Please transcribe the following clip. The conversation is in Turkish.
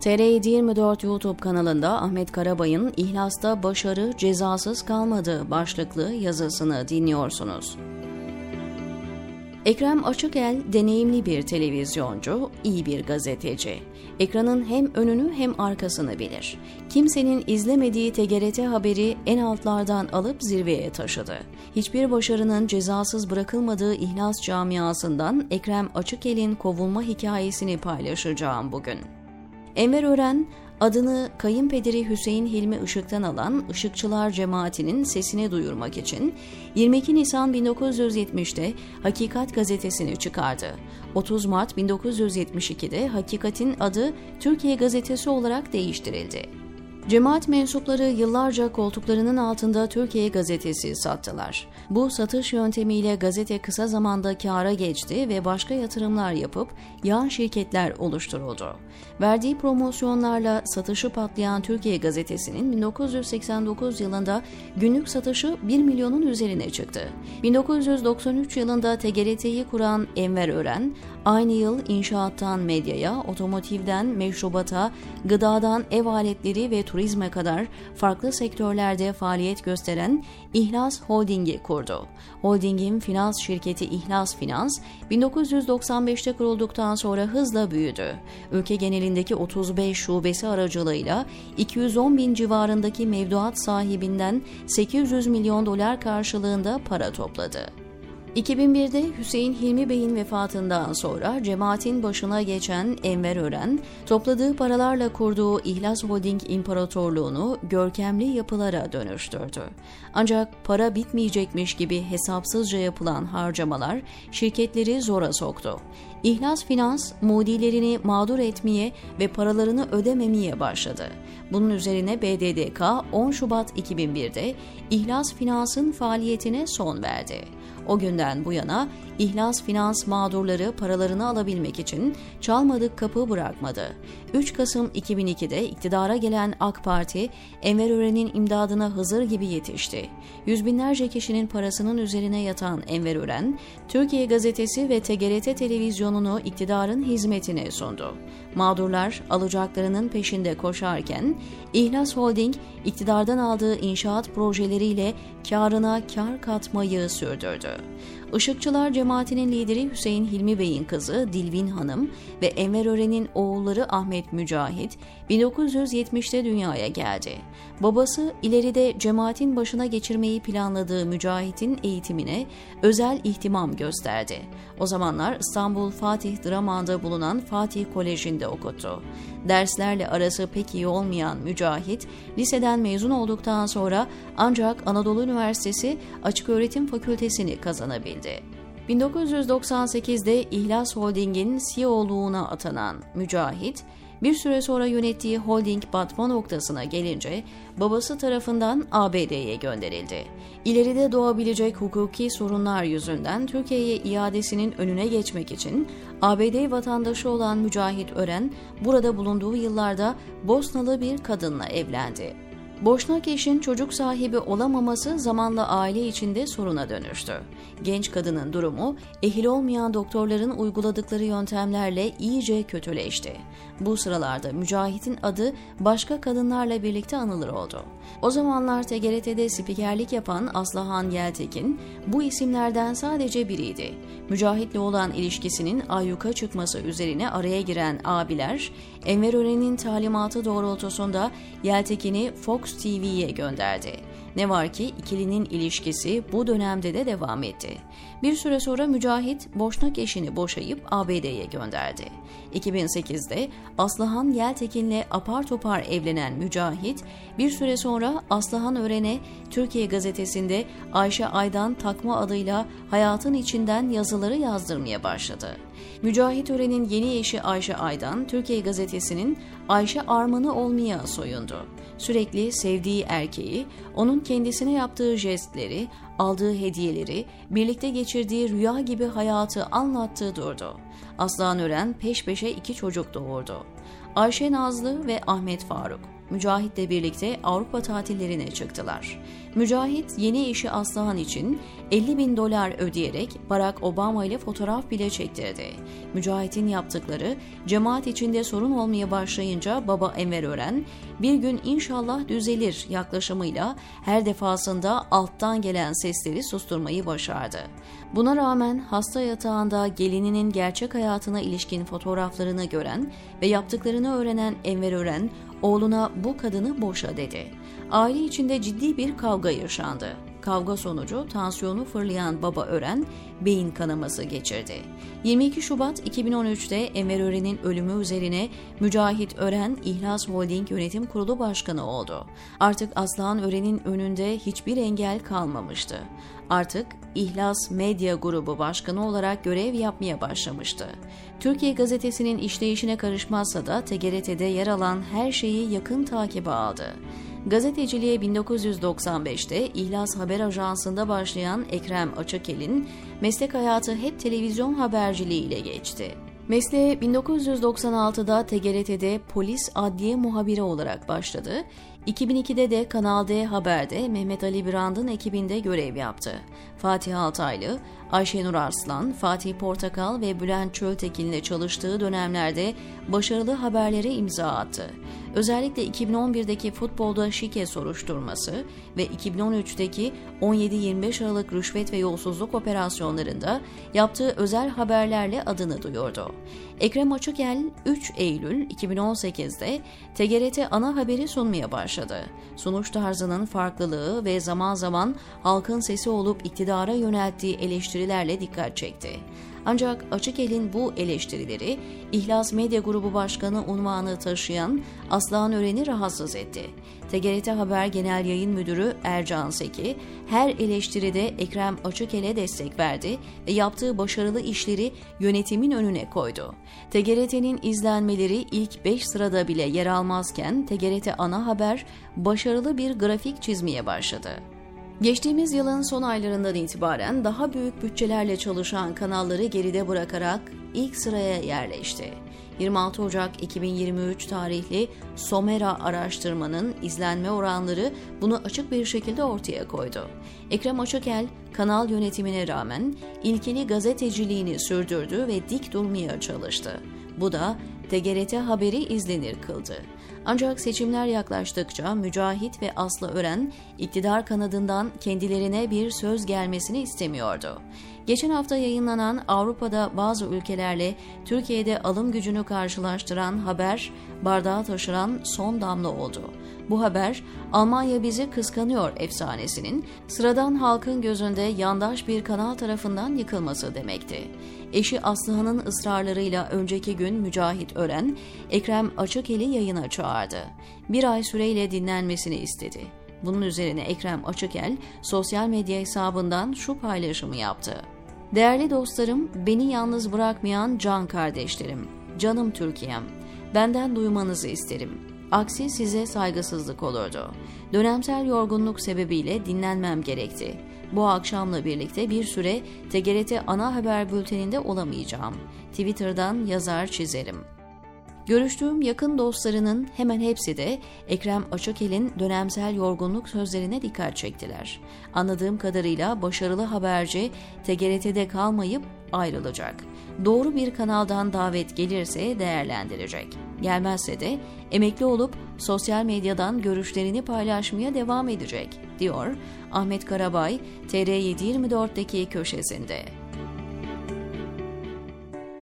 TR724 YouTube kanalında Ahmet Karabay'ın İhlas'ta başarı cezasız kalmadı başlıklı yazısını dinliyorsunuz. Ekrem Açıkel deneyimli bir televizyoncu, iyi bir gazeteci. Ekranın hem önünü hem arkasını bilir. Kimsenin izlemediği TGRT haberi en altlardan alıp zirveye taşıdı. Hiçbir başarının cezasız bırakılmadığı ihlas camiasından Ekrem Açıkel'in kovulma hikayesini paylaşacağım bugün. Enver Ören, adını kayınpederi Hüseyin Hilmi Işık'tan alan Işıkçılar cemaatinin sesini duyurmak için 22 Nisan 1970'te Hakikat gazetesini çıkardı. 30 Mart 1972'de Hakikat'in adı Türkiye Gazetesi olarak değiştirildi. Cemaat mensupları yıllarca koltuklarının altında Türkiye gazetesi sattılar. Bu satış yöntemiyle gazete kısa zamanda kâra geçti ve başka yatırımlar yapıp yan şirketler oluşturuldu. Verdiği promosyonlarla satışı patlayan Türkiye gazetesinin 1989 yılında günlük satışı 1 milyonun üzerine çıktı. 1993 yılında TGRT'yi kuran Enver Ören, aynı yıl inşaattan medyaya, otomotivden meşrubata, gıdadan ev aletleri ve turizme kadar farklı sektörlerde faaliyet gösteren İhlas Holding'i kurdu. Holding'in finans şirketi İhlas Finans, 1995'te kurulduktan sonra hızla büyüdü. Ülke genelindeki 35 şubesi aracılığıyla 210 bin civarındaki mevduat sahibinden 800 milyon dolar karşılığında para topladı. 2001'de Hüseyin Hilmi Bey'in vefatından sonra cemaatin başına geçen Enver Ören, topladığı paralarla kurduğu İhlas Holding İmparatorluğunu görkemli yapılara dönüştürdü. Ancak para bitmeyecekmiş gibi hesapsızca yapılan harcamalar şirketleri zora soktu. İhlas Finans, mudilerini mağdur etmeye ve paralarını ödememeye başladı. Bunun üzerine BDDK 10 Şubat 2001'de İhlas Finans'ın faaliyetine son verdi. O günden bu yana İhlas Finans mağdurları paralarını alabilmek için çalmadık kapı bırakmadı. 3 Kasım 2002'de iktidara gelen AK Parti, Enver Ören'in imdadına Hızır gibi yetişti. Yüz binlerce kişinin parasının üzerine yatan Enver Ören, Türkiye Gazetesi ve TGRT televizyonunu iktidarın hizmetine sundu. Mağdurlar alacaklarının peşinde koşarken, İhlas Holding iktidardan aldığı inşaat projeleriyle karına kar katmayı sürdürdü. Işıkçılar cemaatinin lideri Hüseyin Hilmi Bey'in kızı Dilvin Hanım ve Enver Ören'in oğulları Ahmet Mücahit 1970'te dünyaya geldi. Babası ileride cemaatin başına geçirmeyi planladığı Mücahit'in eğitimine özel ihtimam gösterdi. O zamanlar İstanbul Fatih Draman'da bulunan Fatih Koleji'nde okuttu. Derslerle arası pek iyi olmayan Mücahit, liseden mezun olduktan sonra ancak Anadolu Üniversitesi Açık Öğretim Fakültesini kazanabildi. 1998'de İhlas Holding'in CEO'luğuna atanan Mücahit, bir süre sonra yönettiği holding batma noktasına gelince babası tarafından ABD'ye gönderildi. İleride doğabilecek hukuki sorunlar yüzünden Türkiye'ye iadesinin önüne geçmek için ABD vatandaşı olan Mücahit Ören burada bulunduğu yıllarda Bosnalı bir kadınla evlendi. Boşnak eşin çocuk sahibi olamaması zamanla aile içinde soruna dönüştü. Genç kadının durumu ehil olmayan doktorların uyguladıkları yöntemlerle iyice kötüleşti. Bu sıralarda Mücahit'in adı başka kadınlarla birlikte anılır oldu. O zamanlar TGRT'de spikerlik yapan Aslıhan Yeltekin bu isimlerden sadece biriydi. Mücahit'le olan ilişkisinin ayyuka çıkması üzerine araya giren abiler, Enver Ören'in talimatı doğrultusunda Yeltekin'i Fox TV'ye gönderdi. Ne var ki ikilinin ilişkisi bu dönemde de devam etti. Bir süre sonra Mücahit Boşnak eşini boşayıp ABD'ye gönderdi. 2008'de Aslıhan Yeltekin'le apar topar evlenen Mücahit bir süre sonra Aslıhan Ören'e Türkiye gazetesinde Ayşe Aydan takma adıyla hayatın içinden yazıları yazdırmaya başladı. Mücahit Ören'in yeni eşi Ayşe Aydan, Türkiye gazetesinin Ayşe Arman'ı olmaya soyundu. Sürekli sevdiği erkeği, onun kendisine yaptığı jestleri, aldığı hediyeleri, birlikte geçirdiği rüya gibi hayatı anlattığı durdu. Aslan Ören peş peşe iki çocuk doğurdu. Ayşe Nazlı ve Ahmet Faruk. Mücahit'le birlikte Avrupa tatillerine çıktılar. Mücahit yeni eşi Aslıhan için 50 bin dolar ödeyerek Barack Obama ile fotoğraf bile çektirdi. Mücahit'in yaptıkları cemaat içinde sorun olmaya başlayınca baba Enver Ören bir gün inşallah düzelir yaklaşımıyla her defasında alttan gelen sesleri susturmayı başardı. Buna rağmen hasta yatağında gelininin gerçek hayatına ilişkin fotoğraflarını gören ve yaptıklarını öğrenen Enver Ören oğluna bu kadını boşa dedi. Aile içinde ciddi bir kavga yaşandı. Kavga sonucu tansiyonu fırlayan baba Ören beyin kanaması geçirdi. 22 Şubat 2013'te Enver Ören'in ölümü üzerine Mücahit Ören İhlas Holding Yönetim Kurulu Başkanı oldu. Artık Aslan Ören'in önünde hiçbir engel kalmamıştı. Artık İhlas Medya Grubu Başkanı olarak görev yapmaya başlamıştı. Türkiye Gazetesi'nin işleyişine karışmazsa da TGRT'de yer alan her şeyi yakın takibe aldı. Gazeteciliğe 1995'te İhlas Haber Ajansı'nda başlayan Ekrem Açıkel'in meslek hayatı hep televizyon haberciliği ile geçti. Mesleğe 1996'da TGRT'de polis adliye muhabiri olarak başladı. 2002'de de Kanal D Haber'de Mehmet Ali Birand'ın ekibinde görev yaptı. Fatih Altaylı, Ayşenur Arslan, Fatih Portakal ve Bülent Çöltekin'le çalıştığı dönemlerde başarılı haberlere imza attı. Özellikle 2011'deki futbolda şike soruşturması ve 2013'teki 17-25 Aralık rüşvet ve yolsuzluk operasyonlarında yaptığı özel haberlerle adını duyurdu. Ekrem Açıkel 3 Eylül 2018'de TGRT ana haberi sunmaya başladı. Sunuş tarzının farklılığı ve zaman zaman halkın sesi olup iktidara yönelttiği eleştirilerle dikkat çekti. Ancak Açıkel'in bu eleştirileri İhlas Medya Grubu Başkanı unvanı taşıyan Aslan Ören'i rahatsız etti. TGRT Haber Genel Yayın Müdürü Ercan Seki her eleştiride Ekrem Açıkel'e destek verdi ve yaptığı başarılı işleri yönetimin önüne koydu. TGRT'nin izlenmeleri ilk 5 sırada bile yer almazken TGRT Ana Haber başarılı bir grafik çizmeye başladı. Geçtiğimiz yılın son aylarından itibaren daha büyük bütçelerle çalışan kanalları geride bırakarak ilk sıraya yerleşti. 26 Ocak 2023 tarihli Somera araştırmanın izlenme oranları bunu açık bir şekilde ortaya koydu. Ekrem Açıkel, kanal yönetimine rağmen ilkeli gazeteciliğini sürdürdü ve dik durmaya çalıştı. Bu da TGRT haberi izlenir kıldı. Ancak seçimler yaklaştıkça Mücahit ve Aslı Ören iktidar kanadından kendilerine bir söz gelmesini istemiyordu. Geçen hafta yayınlanan Avrupa'da bazı ülkelerle Türkiye'de alım gücünü karşılaştıran haber bardağı taşıran son damla oldu. Bu haber Almanya bizi kıskanıyor efsanesinin sıradan halkın gözünde yandaş bir kanal tarafından yıkılması demekti. Eşi Aslıhan'ın ısrarlarıyla önceki gün Mücahit Ören, Ekrem Açıkel'i yayına çağırdı. Bir ay süreyle dinlenmesini istedi. Bunun üzerine Ekrem Açıkel sosyal medya hesabından şu paylaşımı yaptı. Değerli dostlarım, beni yalnız bırakmayan can kardeşlerim, canım Türkiye'm, benden duymanızı isterim. Aksi size saygısızlık olurdu. Dönemsel yorgunluk sebebiyle dinlenmem gerekti. Bu akşamla birlikte bir süre TGRT ana haber bülteninde olamayacağım. Twitter'dan yazar çizerim. Görüştüğüm yakın dostlarının hemen hepsi de Ekrem Açıkel'in dönemsel yorgunluk sözlerine dikkat çektiler. Anladığım kadarıyla başarılı haberci TGRT'de kalmayıp ayrılacak. Doğru bir kanaldan davet gelirse değerlendirecek. Gelmezse de emekli olup sosyal medyadan görüşlerini paylaşmaya devam edecek, diyor Ahmet Karabay TR724'deki köşesinde.